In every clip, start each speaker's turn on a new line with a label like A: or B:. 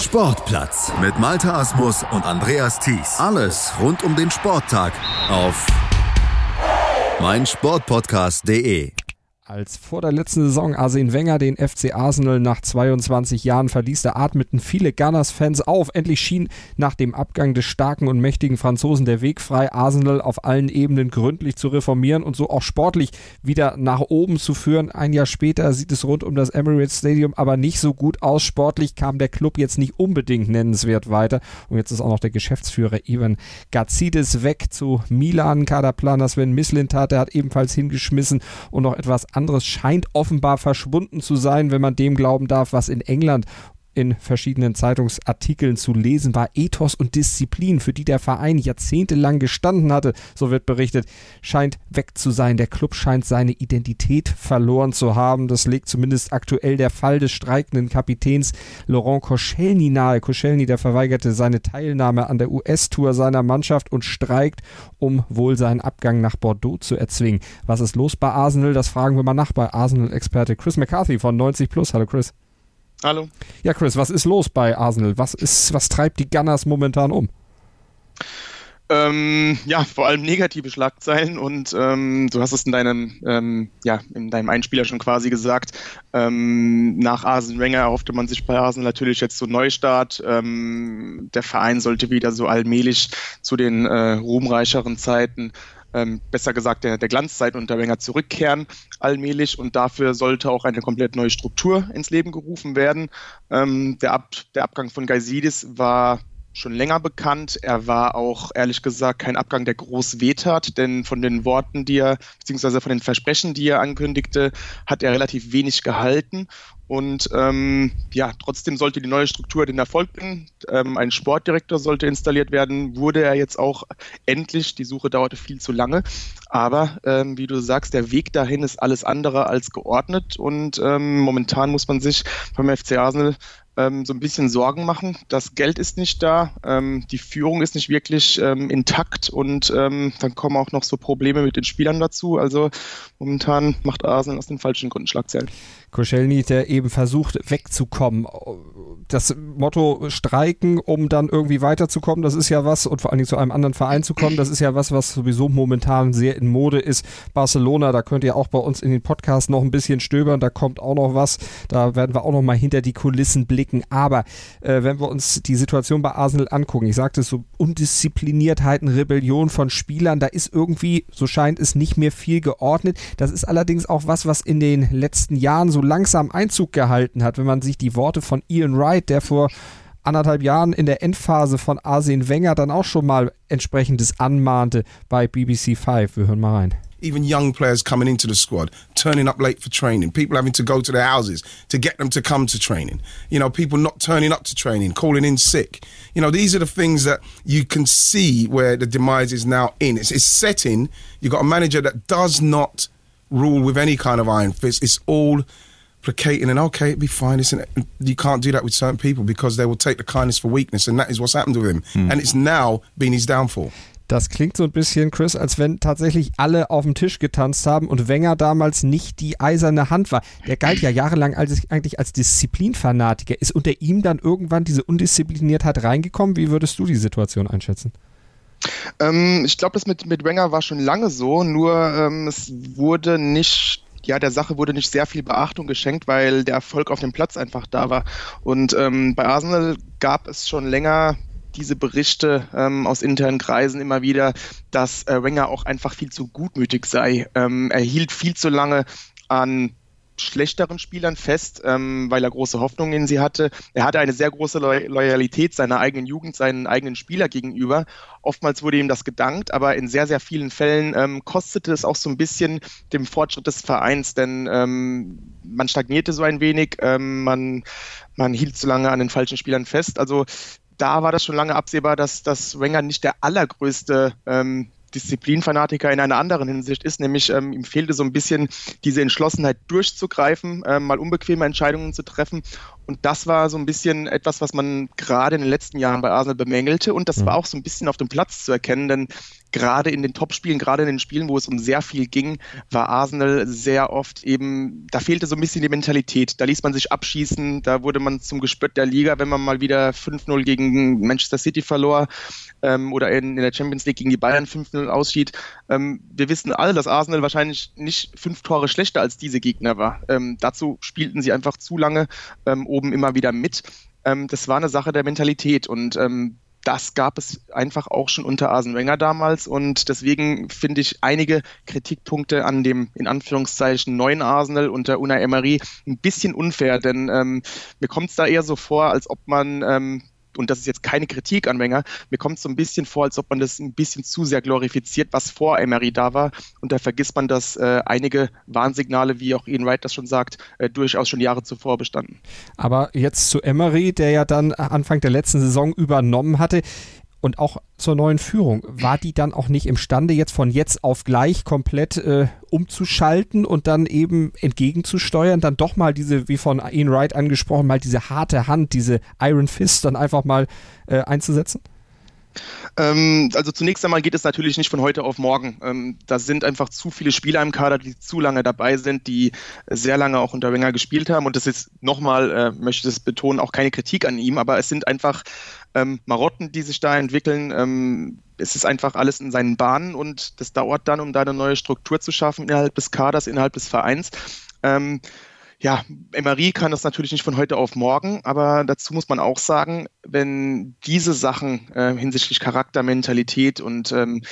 A: Sportplatz mit Malta Asmus und Andreas Thies. Alles rund um den Sporttag auf meinsportpodcast.de.
B: Als vor der letzten Saison Arsene Wenger den FC Arsenal nach 22 Jahren verließ, da atmeten viele Gunners-Fans auf. Endlich schien nach dem Abgang des starken und mächtigen Franzosen der Weg frei, Arsenal auf allen Ebenen gründlich zu reformieren und so auch sportlich wieder nach oben zu führen. Ein Jahr später sieht es rund um das Emirates Stadium aber nicht so gut aus. Sportlich kam der Club jetzt nicht unbedingt nennenswert weiter. Und jetzt ist auch noch der Geschäftsführer Ivan Gazidis weg zu Milan. Kaderplaner Sven Mislintat, der hat ebenfalls hingeschmissen und noch etwas anderes scheint offenbar verschwunden zu sein, wenn man dem glauben darf, was in England in verschiedenen Zeitungsartikeln zu lesen war. Ethos und Disziplin, für die der Verein jahrzehntelang gestanden hatte, so wird berichtet, scheint weg zu sein. Der Club scheint seine Identität verloren zu haben. Das legt zumindest aktuell der Fall des streikenden Kapitäns Laurent Koscielny nahe. Koscielny, der verweigerte seine Teilnahme an der US-Tour seiner Mannschaft und streikt, um wohl seinen Abgang nach Bordeaux zu erzwingen. Was ist los bei Arsenal? Das fragen wir mal nach bei Arsenal-Experte Chris McCarthy von 90 Plus. Hallo Chris.
C: Hallo.
B: Ja, Chris, was ist los bei Arsenal? Was ist, was treibt die Gunners momentan um?
C: Ähm, ja, vor allem negative Schlagzeilen und ähm, du hast es in deinem, ähm, ja, in deinem Einspieler schon quasi gesagt. Ähm, nach Arsene Wenger erhoffte man sich bei Arsenal natürlich jetzt so Neustart. Ähm, der Verein sollte wieder so allmählich zu den äh, ruhmreicheren Zeiten ähm, besser gesagt der, der Glanzzeit unter Wenger zurückkehren, allmählich. Und dafür sollte auch eine komplett neue Struktur ins Leben gerufen werden. Ähm, der, Ab, der Abgang von Gaisidis war schon länger bekannt. Er war auch, ehrlich gesagt, kein Abgang, der groß wehtat, denn von den Worten, die er, beziehungsweise von den Versprechen, die er ankündigte, hat er relativ wenig gehalten. Und ähm, ja, trotzdem sollte die neue Struktur den Erfolg bringen. Ähm, ein Sportdirektor sollte installiert werden, wurde er jetzt auch endlich. Die Suche dauerte viel zu lange. Aber ähm, wie du sagst, der Weg dahin ist alles andere als geordnet. Und ähm, momentan muss man sich beim FC Arsenal ähm, so ein bisschen Sorgen machen. Das Geld ist nicht da, ähm, die Führung ist nicht wirklich ähm, intakt und ähm, dann kommen auch noch so Probleme mit den Spielern dazu. Also momentan macht Arsenal aus den falschen Gründen Schlagzeilen.
B: Koscielny, der eben versucht wegzukommen. Das Motto streiken, um dann irgendwie weiterzukommen, das ist ja was, und vor allen Dingen zu einem anderen Verein zu kommen, das ist ja was, was sowieso momentan sehr in Mode ist. Barcelona, da könnt ihr auch bei uns in den Podcast noch ein bisschen stöbern, da kommt auch noch was, da werden wir auch noch mal hinter die Kulissen blicken. Aber äh, wenn wir uns die Situation bei Arsenal angucken, ich sagte es so, Undiszipliniertheiten, Rebellion von Spielern, da ist irgendwie, so scheint es, nicht mehr viel geordnet. Das ist allerdings auch was, was in den letzten Jahren so so langsam Einzug gehalten hat, wenn man sich die Worte von Ian Wright, der vor anderthalb Jahren in der Endphase von Arsene Wenger dann auch schon mal entsprechendes anmahnte bei BBC 5. Wir hören mal rein.
D: Even young players coming into the squad, turning up late for training, people having to go to their houses to get them to come to training, you know, people not turning up to training, calling in sick. You know, these are the things that you can see where the demise is now in. It's, it's setting, you've got a manager that does not rule with any kind of iron fist. It's all placating and okay, it'd be fine. You can't do that with certain people because they will take the kindness for weakness, and that is what's happened with him. Mm. And it's now been his downfall.
B: Das klingt so ein bisschen, Chris, als wenn tatsächlich alle auf dem Tisch getanzt haben und Wenger damals nicht die eiserne Hand war. Der galt ja jahrelang als, eigentlich als Disziplinfanatiker. Ist unter ihm dann irgendwann diese Undiszipliniertheit reingekommen? Wie würdest du die Situation einschätzen?
C: Ähm, ich glaube, das mit, mit Wenger war schon lange so, nur ähm, es wurde nicht ja, der Sache wurde nicht sehr viel Beachtung geschenkt, weil der Erfolg auf dem Platz einfach da war. Und ähm, bei Arsenal gab es schon länger diese Berichte ähm, aus internen Kreisen immer wieder, dass äh, Wenger auch einfach viel zu gutmütig sei. Ähm, er hielt viel zu lange an schlechteren Spielern fest, ähm, weil er große Hoffnungen in sie hatte. Er hatte eine sehr große Loyalität seiner eigenen Jugend, seinen eigenen Spieler gegenüber. Oftmals wurde ihm das gedankt, aber in sehr, sehr vielen Fällen ähm, kostete es auch so ein bisschen dem Fortschritt des Vereins, denn ähm, man stagnierte so ein wenig, ähm, man, man hielt zu lange an den falschen Spielern fest. Also da war das schon lange absehbar, dass, dass Wenger nicht der allergrößte ähm, Disziplinfanatiker in einer anderen Hinsicht ist, nämlich ähm, ihm fehlte so ein bisschen diese Entschlossenheit durchzugreifen, ähm, mal unbequeme Entscheidungen zu treffen Und das war so ein bisschen etwas, was man gerade in den letzten Jahren bei Arsenal bemängelte. Und das mhm. war auch so ein bisschen auf dem Platz zu erkennen, denn gerade in den Topspielen, gerade in den Spielen, wo es um sehr viel ging, war Arsenal sehr oft eben, da fehlte so ein bisschen die Mentalität. Da ließ man sich abschießen, da wurde man zum Gespött der Liga, wenn man mal wieder 5-0 gegen Manchester City verlor ähm, oder in, in, der Champions League gegen die Bayern 5-0 ausschied. Ähm, wir wissen alle, dass Arsenal wahrscheinlich nicht fünf Tore schlechter als diese Gegner war. Ähm, dazu spielten sie einfach zu lange ähm, oben immer wieder mit. Ähm, das war eine Sache der Mentalität und ähm, das gab es einfach auch schon unter Arsene Wenger damals und deswegen finde ich einige Kritikpunkte an dem in Anführungszeichen neuen Arsenal unter Unai Emery ein bisschen unfair, denn ähm, mir kommt es da eher so vor, als ob man ähm, und das ist jetzt keine Kritik an Wenger, mir kommt es so ein bisschen vor, als ob man das ein bisschen zu sehr glorifiziert, was vor Emery da war. Und da vergisst man, dass äh, einige Warnsignale, wie auch Ian Wright das schon sagt, äh, durchaus schon Jahre zuvor bestanden.
B: Aber jetzt zu Emery, der ja dann Anfang der letzten Saison übernommen hatte und auch zur neuen Führung, war die dann auch nicht imstande, jetzt von jetzt auf gleich komplett äh, umzuschalten und dann eben entgegenzusteuern, dann doch mal diese, wie von Ian Wright angesprochen, mal diese harte Hand, diese Iron Fist dann einfach mal äh, einzusetzen?
C: Ähm, also zunächst einmal geht es natürlich nicht von heute auf morgen. Ähm, da sind einfach zu viele Spieler im Kader, die zu lange dabei sind, die sehr lange auch unter Wenger gespielt haben. Und das ist nochmal, äh, möchte ich das betonen, auch keine Kritik an ihm, aber es sind einfach ähm, Marotten, die sich da entwickeln. Es ist einfach alles in seinen Bahnen und das dauert dann, um da eine neue Struktur zu schaffen innerhalb des Kaders, innerhalb des Vereins. Ja, Emery kann das natürlich nicht von heute auf morgen, aber dazu muss man auch sagen, wenn diese Sachen äh, hinsichtlich Charakter, Mentalität und ähm,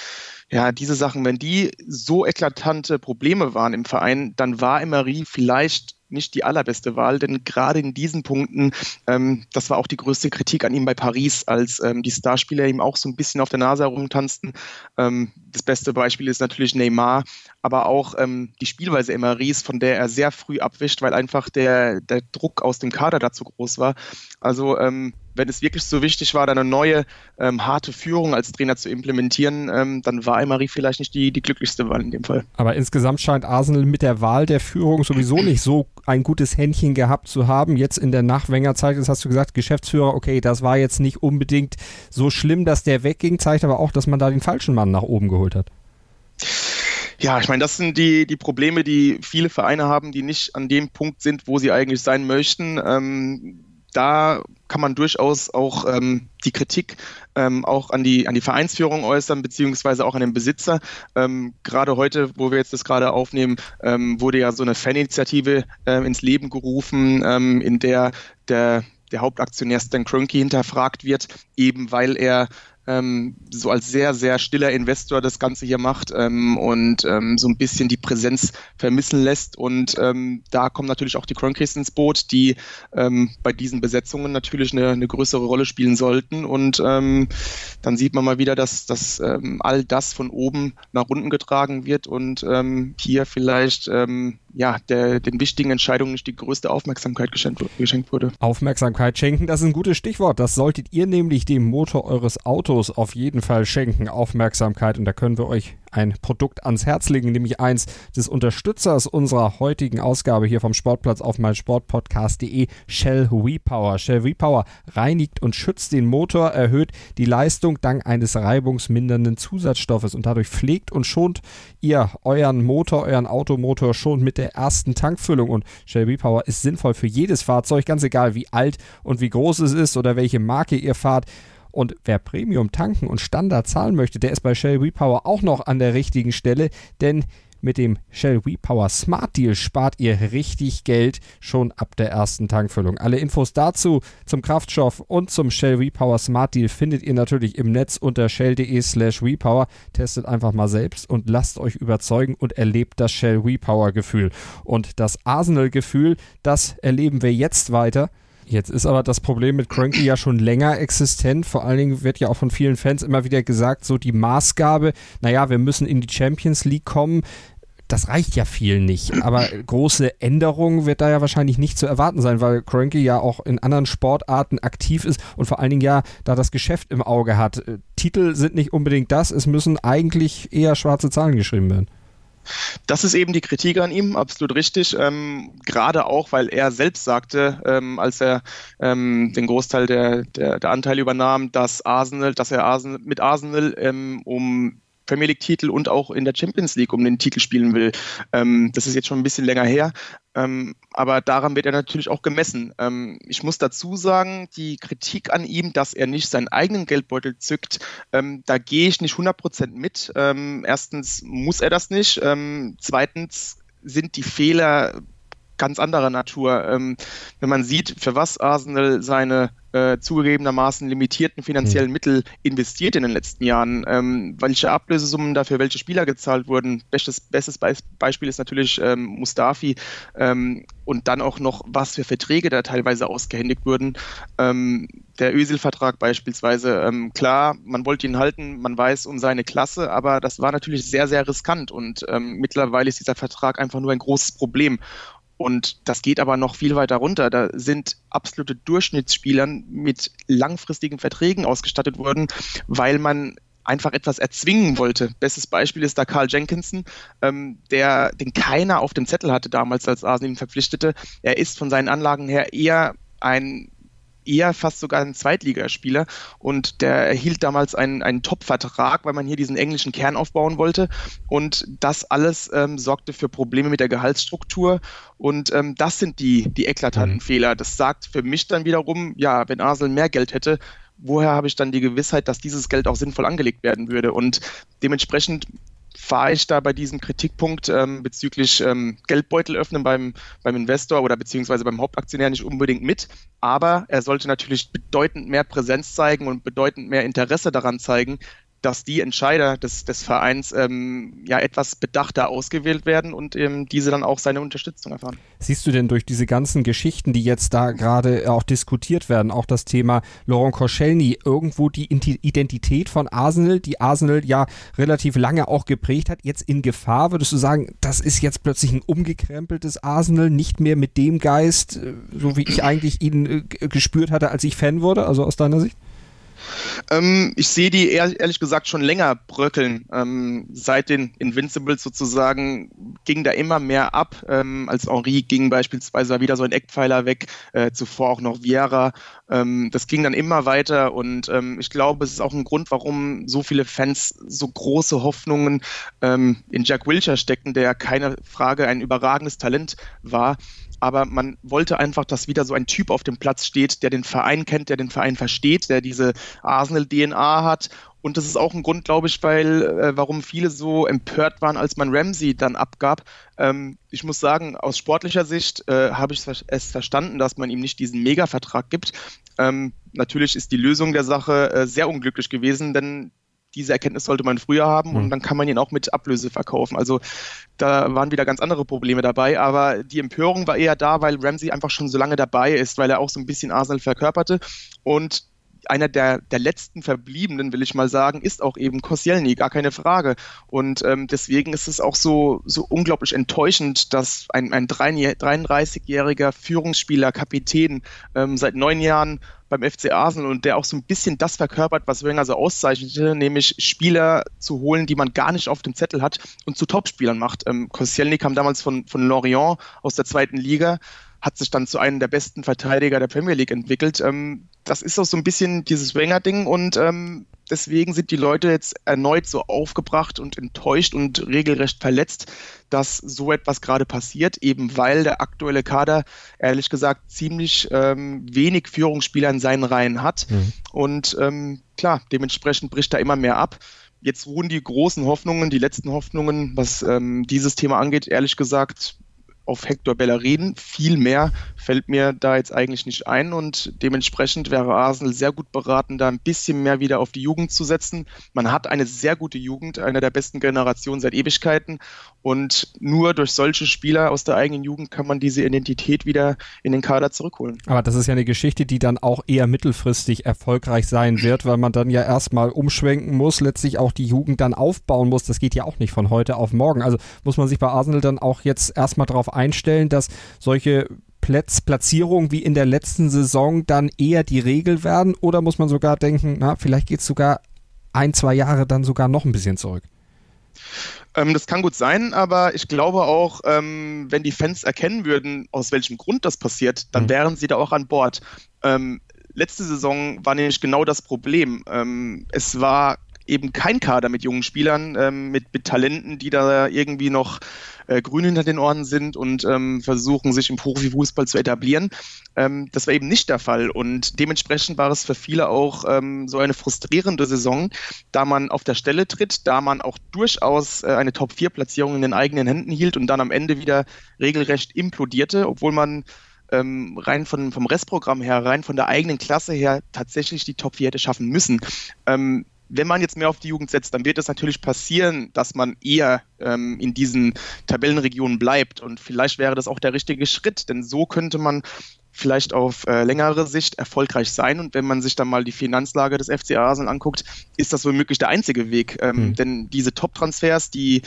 C: ja, diese Sachen, wenn die so eklatante Probleme waren im Verein, dann war Emery vielleicht nicht die allerbeste Wahl, denn gerade in diesen Punkten, ähm, das war auch die größte Kritik an ihm bei Paris, als ähm, die Starspieler ihm auch so ein bisschen auf der Nase herumtanzten. Ähm, das beste Beispiel ist natürlich Neymar, aber auch ähm, die Spielweise Emery's, von der er sehr früh abwischt, weil einfach der, der Druck aus dem Kader dazu groß war. Also ähm, wenn es wirklich so wichtig war, eine neue ähm, harte Führung als Trainer zu implementieren, ähm, dann war Emery vielleicht nicht die, die glücklichste Wahl in dem Fall.
B: Aber insgesamt scheint Arsenal mit der Wahl der Führung sowieso nicht so ein gutes Händchen gehabt zu haben. Jetzt in der Nachwängerzeit, das hast du gesagt, Geschäftsführer, okay, das war jetzt nicht unbedingt so schlimm, dass der wegging, zeigt aber auch, dass man da den falschen Mann nach oben geholt hat.
C: Ja, ich meine, das sind die, die Probleme, die viele Vereine haben, die nicht an dem Punkt sind, wo sie eigentlich sein möchten. Ähm, da kann man durchaus auch ähm, die Kritik ähm, auch an die, an die Vereinsführung äußern, beziehungsweise auch an den Besitzer. Ähm, gerade heute, wo wir jetzt das gerade aufnehmen, ähm, wurde ja so eine Faninitiative ähm, ins Leben gerufen, ähm, in der der, der Hauptaktionär Stan Kroenke hinterfragt wird, eben weil er ähm, so als sehr, sehr stiller Investor das Ganze hier macht ähm, und ähm, so ein bisschen die Präsenz vermissen lässt. Und ähm, da kommen natürlich auch die Cronkis ins Boot, die ähm, bei diesen Besetzungen natürlich eine, eine größere Rolle spielen sollten. Und ähm, dann sieht man mal wieder, dass, dass all das von oben nach unten getragen wird und hier vielleicht ja, der, den wichtigen Entscheidungen nicht die größte Aufmerksamkeit geschenkt, geschenkt wurde.
B: Aufmerksamkeit schenken, das ist ein gutes Stichwort. Das solltet ihr nämlich dem Motor eures Autos auf jeden Fall schenken. Aufmerksamkeit und da können wir euch ein Produkt ans Herz legen, nämlich eins des Unterstützers unserer heutigen Ausgabe hier vom Sportplatz auf meinsportpodcast.de, Shell WePower. Shell WePower reinigt und schützt den Motor, erhöht die Leistung dank eines reibungsmindernden Zusatzstoffes und dadurch pflegt und schont ihr euren Motor, euren Automotor schon mit der ersten Tankfüllung und Shell WePower ist sinnvoll für jedes Fahrzeug, ganz egal wie alt und wie groß es ist oder welche Marke ihr fahrt. Und wer Premium tanken und Standard zahlen möchte, der ist bei Shell WePower auch noch an der richtigen Stelle, denn mit dem Shell WePower Smart Deal spart ihr richtig Geld schon ab der ersten Tankfüllung. Alle Infos dazu zum Kraftstoff und zum Shell WePower Smart Deal findet ihr natürlich im Netz unter shell.de slash WePower. Testet einfach mal selbst und lasst euch überzeugen und erlebt das Shell WePower Gefühl. Und das Arsenal Gefühl, das erleben wir jetzt weiter. Jetzt ist aber das Problem mit Cranky ja schon länger existent. Vor allen Dingen wird ja auch von vielen Fans immer wieder gesagt, so die Maßgabe, naja, wir müssen in die Champions League kommen. Das reicht ja viel nicht. Aber große Änderungen wird da ja wahrscheinlich nicht zu erwarten sein, weil Cranky ja auch in anderen Sportarten aktiv ist und vor allen Dingen ja da das Geschäft im Auge hat. Titel sind nicht unbedingt das. Es müssen eigentlich eher schwarze Zahlen geschrieben werden.
C: Das ist eben die Kritik an ihm, absolut richtig. Ähm, gerade auch, weil er selbst sagte, ähm, als er ähm, den Großteil der, der, der Anteile übernahm, dass Arsenal, dass er Arsenal, mit Arsenal ähm, um Premier League-Titel und auch in der Champions League um den Titel spielen will. Ähm, das ist jetzt schon ein bisschen länger her, ähm, aber daran wird er natürlich auch gemessen. Ähm, ich muss dazu sagen, die Kritik an ihm, dass er nicht seinen eigenen Geldbeutel zückt, ähm, da gehe ich nicht 100% mit. Ähm, erstens muss er das nicht. Ähm, zweitens sind die Fehler ganz anderer Natur. Wenn man sieht, für was Arsenal seine äh, zugegebenermaßen limitierten finanziellen mhm. Mittel investiert in den letzten Jahren, ähm, welche Ablösesummen dafür welche Spieler gezahlt wurden. Bestes, bestes Be Beispiel ist natürlich ähm, Mustafi ähm, und dann auch noch, was für Verträge da teilweise ausgehändigt wurden. Ähm, der Ösil-Vertrag beispielsweise, ähm, klar, man wollte ihn halten, man weiß um seine Klasse, aber das war natürlich sehr, sehr riskant und mittlerweile ist dieser Vertrag einfach nur ein großes Problem. Und das geht aber noch viel weiter runter. Da sind absolute Durchschnittsspieler mit langfristigen Verträgen ausgestattet worden, weil man einfach etwas erzwingen wollte. Bestes Beispiel ist da Carl Jenkinson, ähm, der, den keiner auf dem Zettel hatte damals, als Arsenal ihn verpflichtete. Er ist von seinen Anlagen her eher ein eher fast sogar ein Zweitligaspieler und der erhielt damals einen, einen Top-Vertrag, weil man hier diesen englischen Kern aufbauen wollte und das alles ähm, sorgte für Probleme mit der Gehaltsstruktur und ähm, das sind die, die eklatanten mhm. Fehler. Das sagt für mich dann wiederum, ja, wenn Arsenal mehr Geld hätte, woher habe ich dann die Gewissheit, dass dieses Geld auch sinnvoll angelegt werden würde? Und dementsprechend fahre ich da bei diesem Kritikpunkt ähm, bezüglich ähm, Geldbeutel öffnen beim, beim Investor oder beziehungsweise beim Hauptaktionär nicht unbedingt mit. Aber er sollte natürlich bedeutend mehr Präsenz zeigen und bedeutend mehr Interesse daran zeigen, dass die Entscheider des, des Vereins ähm, ja etwas bedachter ausgewählt werden und ähm, diese dann auch seine Unterstützung erfahren.
B: Siehst du denn durch diese ganzen Geschichten, die jetzt da gerade auch diskutiert werden, auch das Thema Laurent Koscielny, irgendwo die Identität von Arsenal, die Arsenal ja relativ lange auch geprägt hat, jetzt in Gefahr? Würdest du sagen, das ist jetzt plötzlich ein umgekrempeltes Arsenal, nicht mehr mit dem Geist, äh, so wie ich eigentlich ihn äh, gespürt hatte, als ich Fan wurde, also aus deiner Sicht?
C: Ähm, ich sehe die ehr, ehrlich gesagt schon länger bröckeln. Ähm, seit den Invincibles sozusagen ging da immer mehr ab. Ähm, als Henri ging beispielsweise wieder so ein Eckpfeiler weg, äh, zuvor auch noch Vieira. Ähm, das ging dann immer weiter und ähm, ich glaube, es ist auch ein Grund, warum so viele Fans so große Hoffnungen ähm, in Jack Wilshere stecken, der keine Frage ein überragendes Talent war aber man wollte einfach, dass wieder so ein Typ auf dem Platz steht, der den Verein kennt, der den Verein versteht, der diese Arsenal-DNA hat. Und das ist auch ein Grund, glaube ich, weil, äh, warum viele so empört waren, als man Ramsey dann abgab. Ähm, ich muss sagen, aus sportlicher Sicht äh, habe ich es verstanden, dass man ihm nicht diesen Mega-Vertrag gibt. Ähm, natürlich ist die Lösung der Sache äh, sehr unglücklich gewesen, denn diese Erkenntnis sollte man früher haben und hm. dann kann man ihn auch mit Ablöse verkaufen. Also da waren wieder ganz andere Probleme dabei, aber die Empörung war eher da, weil Ramsey einfach schon so lange dabei ist, weil er auch so ein bisschen Arsenal verkörperte und einer der, der letzten Verbliebenen, will ich mal sagen, ist auch eben Koscielny, gar keine Frage. Und ähm, deswegen ist es auch so, so unglaublich enttäuschend, dass ein, ein 33-jähriger Führungsspieler, Kapitän, ähm, seit neun Jahren beim FC Arsenal und der auch so ein bisschen das verkörpert, was Wenger so auszeichnete, nämlich Spieler zu holen, die man gar nicht auf dem Zettel hat und zu Topspielern macht. Ähm, Koscielny kam damals von, von Lorient aus der zweiten Liga, hat sich dann zu einem der besten Verteidiger der Premier League entwickelt. Ähm, das ist auch so ein bisschen dieses Wenger-Ding und ähm, deswegen sind die Leute jetzt erneut so aufgebracht und enttäuscht und regelrecht verletzt, dass so etwas gerade passiert, eben weil der aktuelle Kader ehrlich gesagt ziemlich ähm, wenig Führungsspieler in seinen Reihen hat. Mhm. Und ähm, klar, dementsprechend bricht da immer mehr ab. Jetzt ruhen die großen Hoffnungen, die letzten Hoffnungen, was ähm, dieses Thema angeht, ehrlich gesagt auf Hector Bellerin. Viel mehr fällt mir da jetzt eigentlich nicht ein und dementsprechend wäre Arsenal sehr gut beraten, da ein bisschen mehr wieder auf die Jugend zu setzen. Man hat eine sehr gute Jugend, eine der besten Generationen seit Ewigkeiten und nur durch solche Spieler aus der eigenen Jugend kann man diese Identität wieder in den Kader zurückholen.
B: Aber das ist ja eine Geschichte, die dann auch eher mittelfristig erfolgreich sein wird, weil man dann ja erstmal umschwenken muss, letztlich auch die Jugend dann aufbauen muss. Das geht ja auch nicht von heute auf morgen. Also muss man sich bei Arsenal dann auch jetzt erstmal darauf einstellen, dass solche Platz, Platzierungen wie in der letzten Saison dann eher die Regel werden? Oder muss man sogar denken, na, vielleicht geht es sogar ein, zwei Jahre dann sogar noch ein bisschen zurück?
C: Ähm, das kann gut sein, aber ich glaube auch, ähm, wenn die Fans erkennen würden, aus welchem Grund das passiert, dann mhm. wären sie da auch an Bord. Ähm, letzte Saison war nämlich genau das Problem. Ähm, es war eben kein Kader mit jungen Spielern, ähm, mit, mit Talenten, die da irgendwie noch äh, grün hinter den Ohren sind und ähm, versuchen, sich im Profifußball zu etablieren. Ähm, das war eben nicht der Fall und dementsprechend war es für viele auch ähm, so eine frustrierende Saison, da man auf der Stelle tritt, da man auch durchaus äh, eine Top-4-Platzierung in den eigenen Händen hielt und dann am Ende wieder regelrecht implodierte, obwohl man ähm, rein von, vom Restprogramm her, rein von der eigenen Klasse her tatsächlich die Top 4 hätte schaffen müssen. Ähm, wenn man jetzt mehr auf die Jugend setzt, dann wird es natürlich passieren, dass man eher ähm, in diesen Tabellenregionen bleibt. Und vielleicht wäre das auch der richtige Schritt, denn so könnte man vielleicht auf äh, längere Sicht erfolgreich sein. Und wenn man sich dann mal die Finanzlage des FC Arsenal anguckt, ist das womöglich der einzige Weg. Ähm, mhm. Denn diese Top-Transfers, die,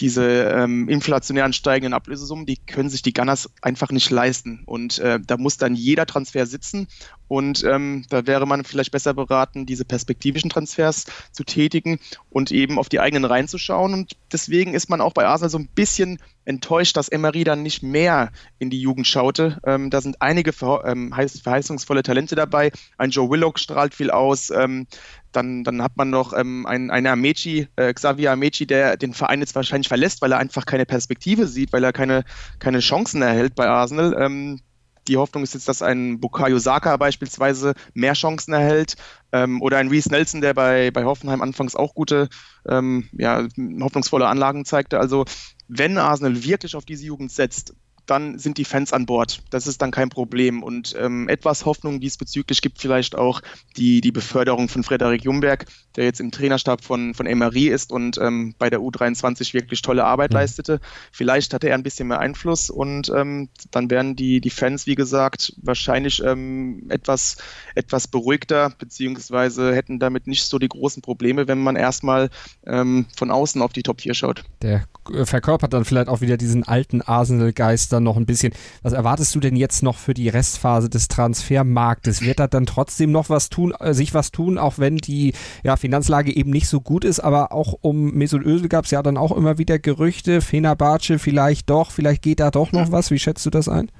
C: diese ähm, inflationär ansteigenden Ablösesummen, die können sich die Gunners einfach nicht leisten. Und äh, da muss dann jeder Transfer sitzen. Und ähm, da wäre man vielleicht besser beraten, diese perspektivischen Transfers zu tätigen und eben auf die eigenen Reihen zu schauen. Und deswegen ist man auch bei Arsenal so ein bisschen enttäuscht, dass Emery dann nicht mehr in die Jugend schaute. Ähm, da sind einige ähm, verheißungsvolle Talente dabei. Ein Joe Willock strahlt viel aus. Ähm, dann, dann hat man noch ähm, einen, einen Amechi, äh, Xavier Amechi, der den Verein jetzt wahrscheinlich verlässt, weil er einfach keine Perspektive sieht, weil er keine, keine Chancen erhält bei Arsenal. Ähm, die Hoffnung ist jetzt, dass ein Bukayo Saka beispielsweise mehr Chancen erhält ähm, oder ein Reese Nelson, der bei, bei Hoffenheim anfangs auch gute, ähm, ja, hoffnungsvolle Anlagen zeigte. Also wenn Arsenal wirklich auf diese Jugend setzt, dann sind die Fans an Bord. Das ist dann kein Problem. Und ähm, etwas Hoffnung diesbezüglich gibt vielleicht auch die, die Beförderung von Frederik Jumberg, der jetzt im Trainerstab von, von Emery ist und ähm, bei der U23 wirklich tolle Arbeit mhm. leistete. Vielleicht hatte er ein bisschen mehr Einfluss und ähm, dann wären die, die Fans, wie gesagt, wahrscheinlich ähm, etwas, etwas beruhigter, beziehungsweise hätten damit nicht so die großen Probleme, wenn man erstmal ähm, von außen auf die Top 4 schaut.
B: Der verkörpert dann vielleicht auch wieder diesen alten Arsenal-Geist dann noch ein bisschen. Was erwartest du denn jetzt noch für die Restphase des Transfermarktes? Wird da dann trotzdem noch was tun, äh, sich was tun, auch wenn die ja, Finanzlage eben nicht so gut ist, aber auch um Mesut Özil gab es ja dann auch immer wieder Gerüchte, Fenerbahce vielleicht doch, vielleicht geht da doch noch was. Wie schätzt du das ein?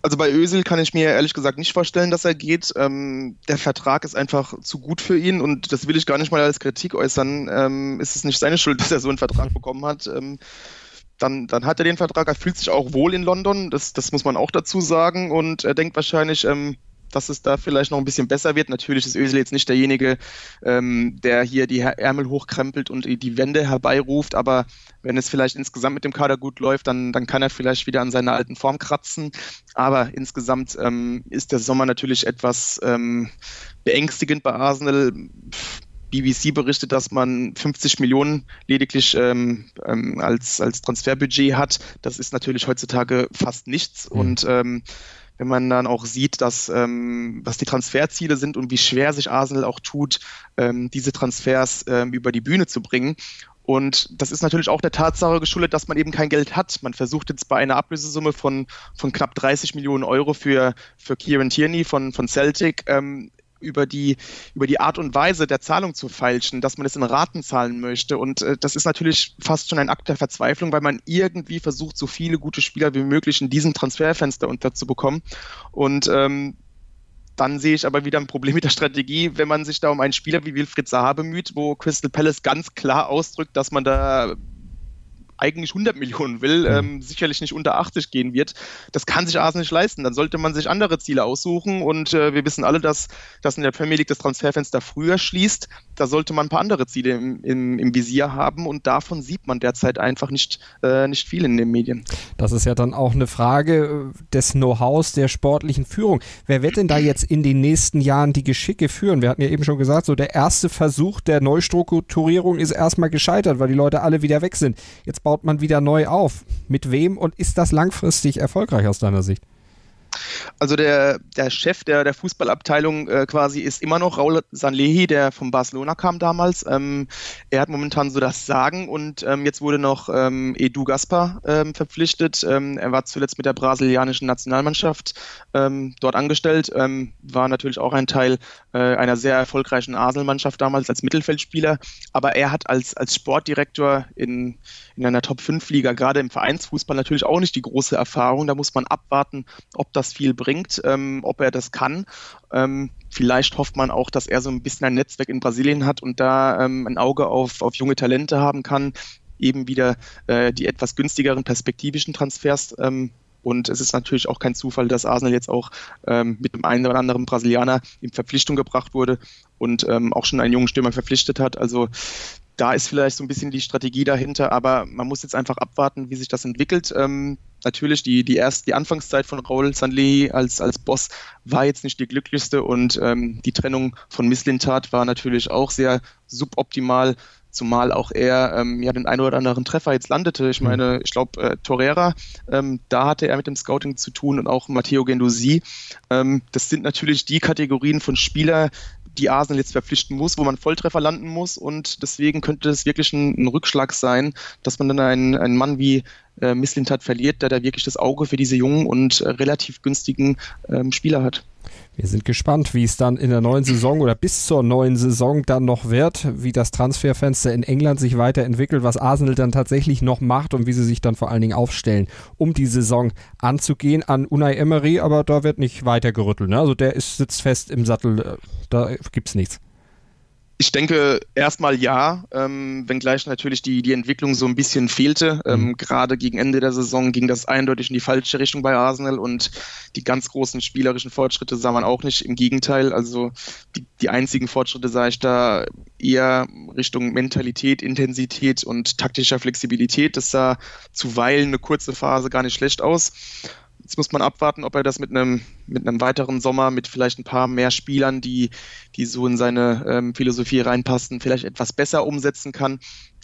C: Also bei Ösel kann ich mir ehrlich gesagt nicht vorstellen, dass er geht. Ähm, der Vertrag ist einfach zu gut für ihn und das will ich gar nicht mal als Kritik äußern. Ähm, ist es nicht seine Schuld, dass er so einen Vertrag bekommen hat. Ähm, dann, dann hat er den Vertrag, er fühlt sich auch wohl in London, das, das muss man auch dazu sagen und er denkt wahrscheinlich, ähm, dass es da vielleicht noch ein bisschen besser wird. Natürlich ist Özil jetzt nicht derjenige, ähm, der hier die Ärmel hochkrempelt und die Wände herbeiruft, aber wenn es vielleicht insgesamt mit dem Kader gut läuft, dann, dann kann er vielleicht wieder an seiner alten Form kratzen. Aber insgesamt ähm, ist der Sommer natürlich etwas ähm, beängstigend bei Arsenal. BBC berichtet, dass man 50 Millionen lediglich ähm, ähm, als, als Transferbudget hat. Das ist natürlich heutzutage fast nichts. Mhm. Und ähm, wenn man dann auch sieht, dass ähm, was die Transferziele sind und wie schwer sich Arsenal auch tut, ähm, diese Transfers ähm, über die Bühne zu bringen. Und das ist natürlich auch der Tatsache geschuldet, dass man eben kein Geld hat. Man versucht jetzt bei einer Ablösesumme von, von knapp 30 Millionen Euro für, für Kieran Tierney von, von Celtic ähm, über die, über die Art und Weise der Zahlung zu feilschen, dass man es in Raten zahlen möchte. Und äh, das ist natürlich fast schon ein Akt der Verzweiflung, weil man irgendwie versucht, so viele gute Spieler wie möglich in diesem Transferfenster unterzubekommen. Und ähm, dann sehe ich aber wieder ein Problem mit der Strategie, wenn man sich da um einen Spieler wie Wilfried Zaha bemüht, wo Crystal Palace ganz klar ausdrückt, dass man da eigentlich 100 Millionen will, mhm. ähm, sicherlich nicht unter 80 gehen wird. Das kann sich Arsenal nicht leisten. Dann sollte man sich andere Ziele aussuchen und äh, wir wissen alle, dass, dass in der Premier League das Transferfenster früher schließt. Da sollte man ein paar andere Ziele im, im, im Visier haben und davon sieht man derzeit einfach nicht, äh, nicht viel in den Medien.
B: Das ist ja dann auch eine Frage äh, des Know-hows der sportlichen Führung. Wer wird denn da jetzt in den nächsten Jahren die Geschicke führen? Wir hatten ja eben schon gesagt, so der erste Versuch der Neustrukturierung ist erstmal gescheitert, weil die Leute alle wieder weg sind. Jetzt baut man wieder neu auf. Mit wem und ist das langfristig erfolgreich aus deiner Sicht?
C: Also der, der Chef der, der Fußballabteilung äh, quasi ist immer noch Raul Sanlehi, der von Barcelona kam damals. Ähm, er hat momentan so das Sagen und ähm, jetzt wurde noch ähm, Edu Gaspar ähm, verpflichtet. Ähm, er war zuletzt mit der brasilianischen Nationalmannschaft ähm, dort angestellt, war natürlich auch ein Teil äh, einer sehr erfolgreichen Arsenal-Mannschaft damals als Mittelfeldspieler. Aber er hat als, als Sportdirektor in, in einer Top-5-Liga, gerade im Vereinsfußball, natürlich auch nicht die große Erfahrung. Da muss man abwarten, ob das viel bringt, ähm, ob er das kann. Ähm, vielleicht hofft man auch, dass er so ein bisschen ein Netzwerk in Brasilien hat und da ähm, ein Auge auf, auf junge Talente haben kann, eben wieder äh, die etwas günstigeren perspektivischen Transfers ähm, und es ist natürlich auch kein Zufall, dass Arsenal jetzt auch ähm, mit dem einen oder anderen Brasilianer in Verpflichtung gebracht wurde und ähm, auch schon einen jungen Stürmer verpflichtet hat. Also da ist vielleicht so ein bisschen die Strategie dahinter, aber man muss jetzt einfach abwarten, wie sich das entwickelt. Ähm, natürlich, die, die erste, die Anfangszeit von Raul Sanley als, als Boss war jetzt nicht die glücklichste und ähm, die Trennung von Misslintat war natürlich auch sehr suboptimal, zumal auch er ähm, ja den einen oder anderen Treffer jetzt landete. Ich mhm. meine, ich glaube, äh, Torreira, ähm, da hatte er mit dem Scouting zu tun und auch Matteo Gendosi. Ähm, das sind natürlich die Kategorien von Spieler, die Arsenal jetzt verpflichten muss, wo man Volltreffer landen muss. Und deswegen könnte es wirklich ein, ein Rückschlag sein, dass man dann einen, einen Mann wie äh, Misslintat verliert, der da wirklich das Auge für diese jungen und äh, relativ günstigen ähm, Spieler hat.
B: Wir sind gespannt, wie es dann in der neuen Saison oder bis zur neuen Saison dann noch wird, wie das Transferfenster in England sich weiterentwickelt, was Arsenal dann tatsächlich noch macht und wie sie sich dann vor allen Dingen aufstellen, um die Saison anzugehen an Unai Emery, aber da wird nicht weiter gerüttelt. Ne? Also der ist, sitzt fest im Sattel, äh, da gibt es nichts.
C: Ich denke erstmal ja, ähm, wenngleich natürlich die, die Entwicklung so ein bisschen fehlte. Ähm, mhm. Gerade gegen Ende der Saison ging das eindeutig in die falsche Richtung bei Arsenal und die ganz großen spielerischen Fortschritte sah man auch nicht. Im Gegenteil, also die, die einzigen Fortschritte sah ich da eher Richtung Mentalität, Intensität und taktischer Flexibilität. Das sah zuweilen eine kurze Phase gar nicht schlecht aus. Jetzt muss man abwarten, ob er das mit einem, mit einem weiteren Sommer, mit vielleicht ein paar mehr Spielern, die, die so in seine ähm, Philosophie reinpassen, vielleicht etwas besser umsetzen kann.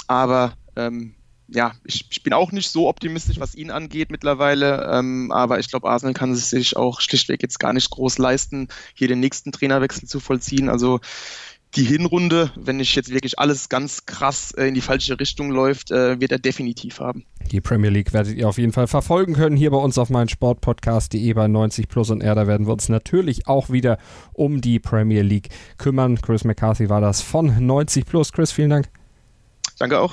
C: Aber ähm, ja, ich, ich bin auch nicht so optimistisch, was ihn angeht mittlerweile. Ähm, aber ich glaube, Arsenal kann es sich auch schlichtweg jetzt gar nicht groß leisten, hier den nächsten Trainerwechsel zu vollziehen. Also die Hinrunde, wenn nicht jetzt wirklich alles ganz krass äh, in die falsche Richtung läuft, äh, wird er definitiv haben.
B: Die Premier League werdet ihr auf jeden Fall verfolgen können hier bei uns auf meinem Sportpodcast.de bei 90 Plus und R. Da werden wir uns natürlich auch wieder um die Premier League kümmern. Chris McCarthy war das von 90 Plus. Chris, vielen Dank.
C: Danke auch.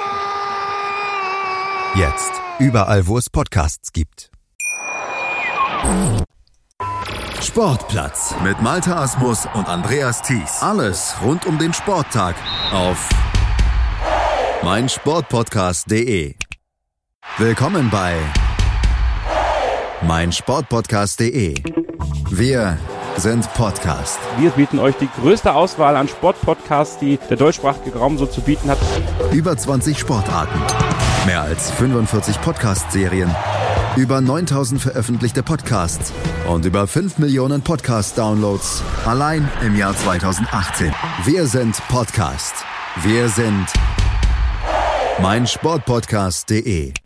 A: Jetzt. Überall, wo es Podcasts gibt. Sportplatz mit Malta Asmus und Andreas Thies. Alles rund um den Sporttag auf meinsportpodcast.de. Willkommen bei meinsportpodcast.de. Wir sind Podcast.
B: Wir bieten euch die größte Auswahl an Sportpodcasts, die der deutschsprachige Raum so zu bieten hat.
A: Über 20 Sportarten Mehr als 45 Podcast-Serien, über 9000 veröffentlichte Podcasts und über 5 Millionen Podcast-Downloads allein im Jahr 2018. Wir sind Podcast. Wir sind meinsportpodcast.de.